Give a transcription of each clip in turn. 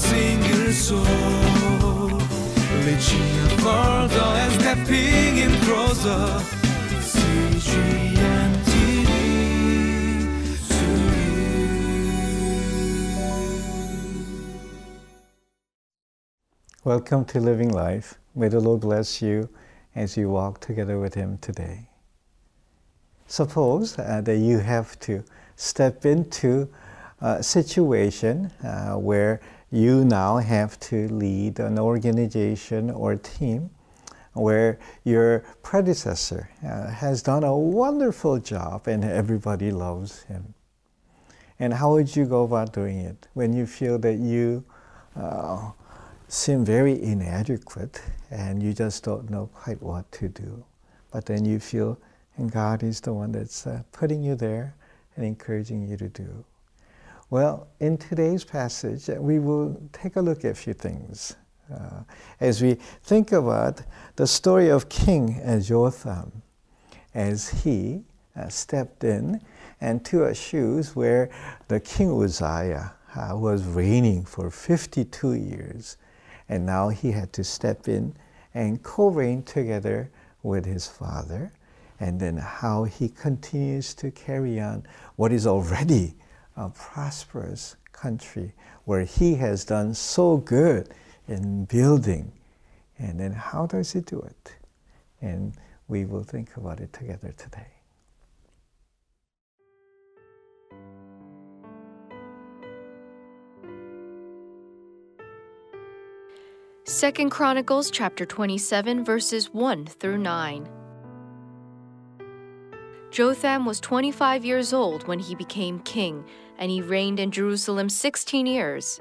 single soul. Further and stepping in closer. Welcome to Living Life. May the Lord bless you as you walk together with Him today. Suppose uh, that you have to step into a situation uh, where you now have to lead an organization or team where your predecessor uh, has done a wonderful job and everybody loves him. And how would you go about doing it when you feel that you uh, seem very inadequate and you just don't know quite what to do? But then you feel, and God is the one that's uh, putting you there and encouraging you to do. Well, in today's passage, uh, we will take a look at a few things. Uh, as we think about the story of King Jotham, as he uh, stepped in and to a shoes where the King Uzziah uh, was reigning for 52 years, and now he had to step in and co-reign together with his father, and then how he continues to carry on what is already a prosperous country where he has done so good in building. And then how does he do it? And we will think about it together today. Second Chronicles chapter 27 verses 1 through 9. Jotham was 25 years old when he became king, and he reigned in Jerusalem 16 years.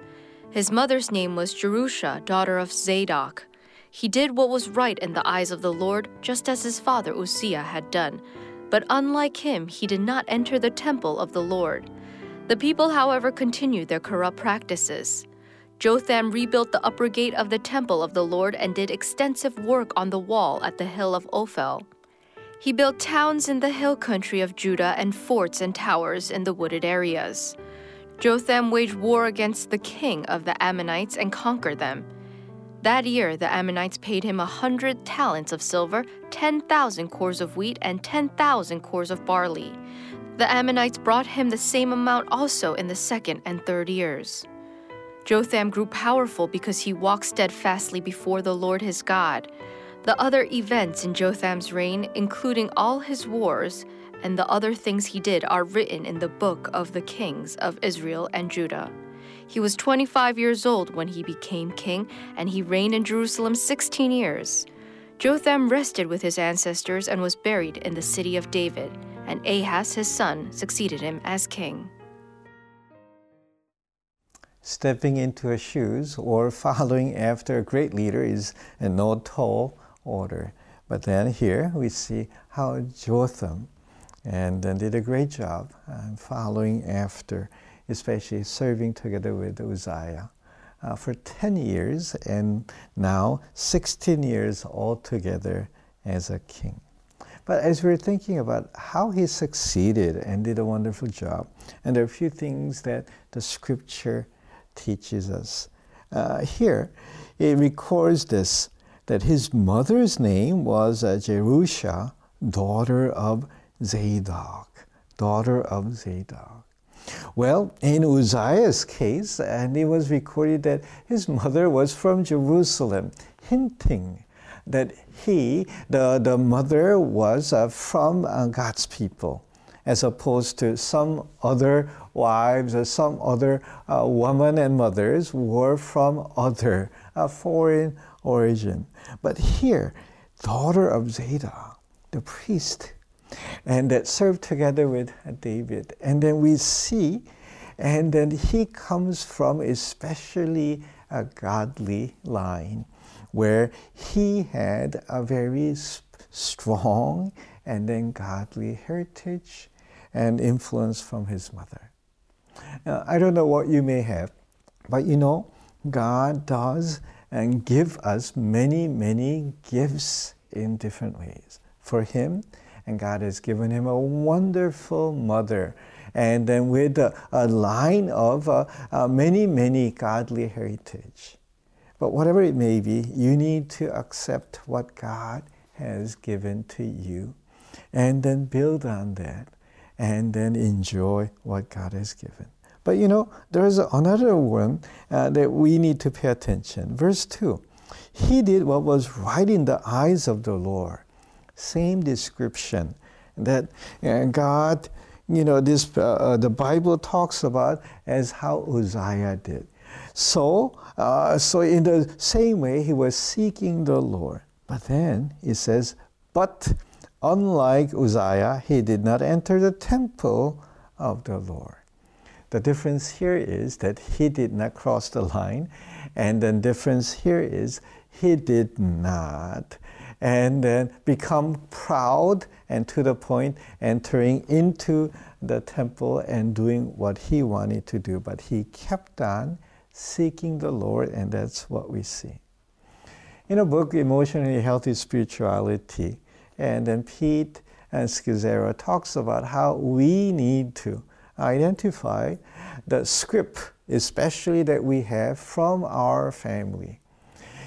His mother's name was Jerusha, daughter of Zadok. He did what was right in the eyes of the Lord, just as his father Uzziah had done. But unlike him, he did not enter the temple of the Lord. The people, however, continued their corrupt practices. Jotham rebuilt the upper gate of the temple of the Lord and did extensive work on the wall at the hill of Ophel. He built towns in the hill country of Judah and forts and towers in the wooded areas. Jotham waged war against the king of the Ammonites and conquered them. That year, the Ammonites paid him a hundred talents of silver, 10,000 cors of wheat, and 10,000 cors of barley. The Ammonites brought him the same amount also in the second and third years. Jotham grew powerful because he walked steadfastly before the Lord his God. The other events in Jotham's reign, including all his wars and the other things he did, are written in the book of the kings of Israel and Judah. He was 25 years old when he became king, and he reigned in Jerusalem 16 years. Jotham rested with his ancestors and was buried in the city of David, and Ahaz his son succeeded him as king. Stepping into his shoes or following after a great leader is no tall order. But then here we see how Jotham and then did a great job uh, following after, especially serving together with Uzziah uh, for 10 years and now 16 years altogether as a king. But as we're thinking about how he succeeded and did a wonderful job, and there are a few things that the scripture teaches us. Uh, here, it records this that his mother's name was uh, Jerusha, daughter of Zadok, daughter of Zadok. Well, in Uzziah's case, and it was recorded that his mother was from Jerusalem, hinting that he, the, the mother, was uh, from uh, God's people, as opposed to some other wives or some other uh, women and mothers were from other uh, foreign origin. But here, daughter of Zadok, the priest, and that served together with David. And then we see, and then he comes from especially a godly line where he had a very strong and then godly heritage and influence from his mother. Now, I don't know what you may have, but you know, God does and give us many, many gifts in different ways. For him, and God has given him a wonderful mother and then with a, a line of uh, uh, many, many godly heritage. But whatever it may be, you need to accept what God has given to you and then build on that and then enjoy what God has given. But you know, there's another one uh, that we need to pay attention. Verse 2 He did what was right in the eyes of the Lord. Same description that uh, God, you know, this uh, uh the Bible talks about as how Uzziah did. So, uh, so in the same way, he was seeking the Lord. But then it says, but unlike Uzziah, he did not enter the temple of the Lord. The difference here is that he did not cross the line, and the difference here is he did not and then become proud and to the point entering into the temple and doing what he wanted to do. But he kept on seeking the Lord, and that's what we see. In a book, Emotionally Healthy Spirituality, and then Pete and Scazzero talks about how we need to identify the script, especially that we have from our family.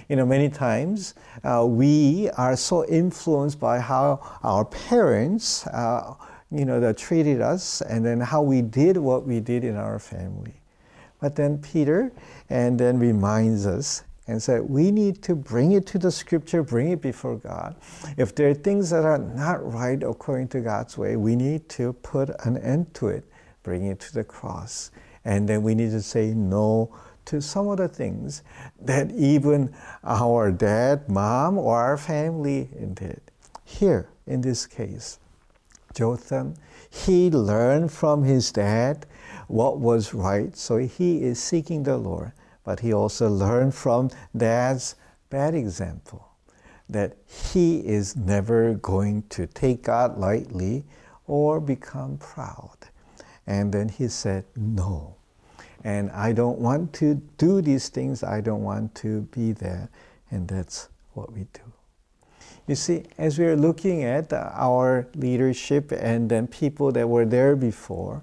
You know, many times uh, we are so influenced by how our parents, uh, you know, that treated us, and then how we did what we did in our family. But then Peter, and then reminds us and said, we need to bring it to the scripture, bring it before God. If there are things that are not right according to God's way, we need to put an end to it, bring it to the cross. And then we need to say no to some of the things that even our dad, mom, or our family did. Here, in this case, Jotham, he learned from his dad what was right, so he is seeking the Lord. But he also learned from dad's bad example that he is never going to take God lightly or become proud. And then he said, No. And I don't want to do these things, I don't want to be there. And that's what we do. You see, as we're looking at our leadership and then people that were there before,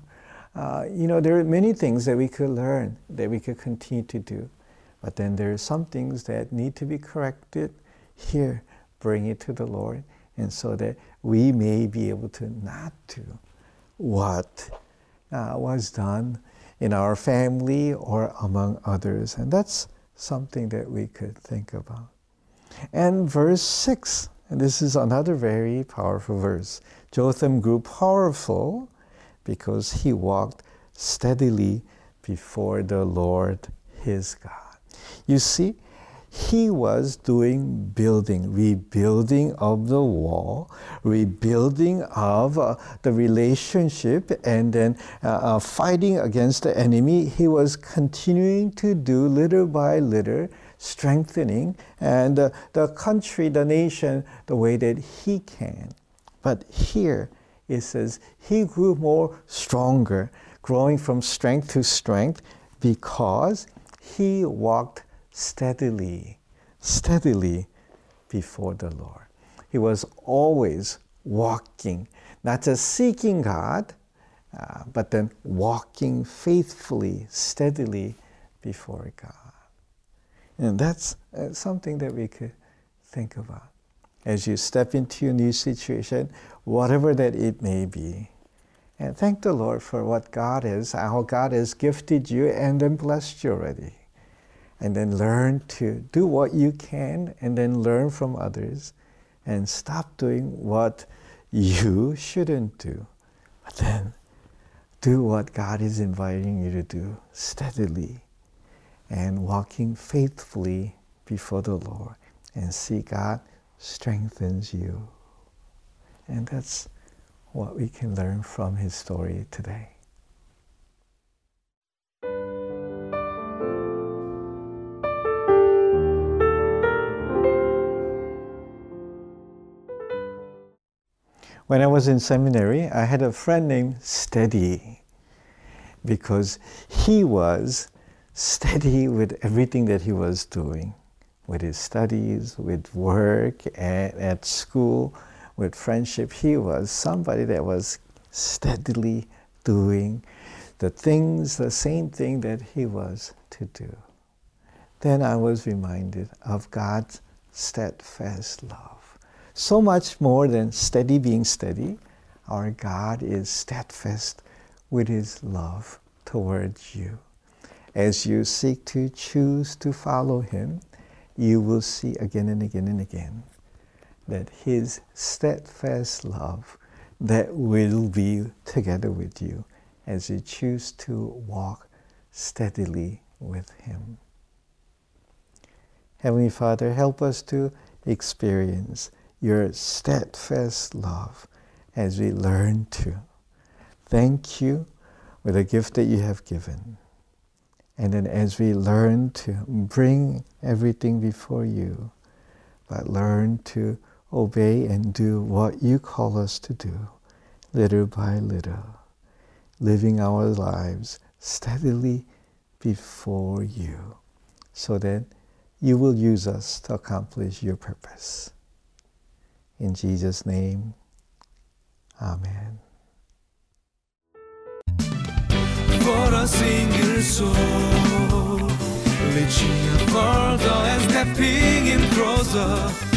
uh, you know, there are many things that we could learn, that we could continue to do. But then there are some things that need to be corrected here. Bring it to the Lord, and so that we may be able to not do what uh, was done in our family or among others. And that's something that we could think about. And verse 6, and this is another very powerful verse. Jotham grew powerful because he walked steadily before the Lord his God. You see, he was doing building, rebuilding of the wall, rebuilding of uh, the relationship, and then uh, uh, fighting against the enemy. He was continuing to do little by little, strengthening and uh, the country, the nation, the way that he can. But here it says he grew more stronger, growing from strength to strength because he walked steadily, steadily before the Lord. He was always walking, not just seeking God, uh, but then walking faithfully, steadily before God. And that's uh, something that we could think about. As you step into a new situation, whatever that it may be, and thank the Lord for what God is, how God has gifted you and then blessed you already and then learn to do what you can and then learn from others and stop doing what you shouldn't do. But then do what God is inviting you to do steadily and walking faithfully before the Lord and see God strengthens you. And that's what we can learn from his story today. When I was in seminary, I had a friend named Steady because he was steady with everything that he was doing, with his studies, with work, at, at school, with friendship. He was somebody that was steadily doing the things, the same thing that he was to do. Then I was reminded of God's steadfast love. So much more than steady being steady, our God is steadfast with his love towards you. As you seek to choose to follow him, you will see again and again and again that his steadfast love that will be together with you as you choose to walk steadily with him. Heavenly Father, help us to experience your steadfast love as we learn to. Thank you for the gift that you have given. And then as we learn to bring everything before you, but learn to obey and do what you call us to do, little by little, living our lives steadily before you, so that you will use us to accomplish your purpose. In Jesus' name, Amen. For a single soul, reaching and stepping in closer.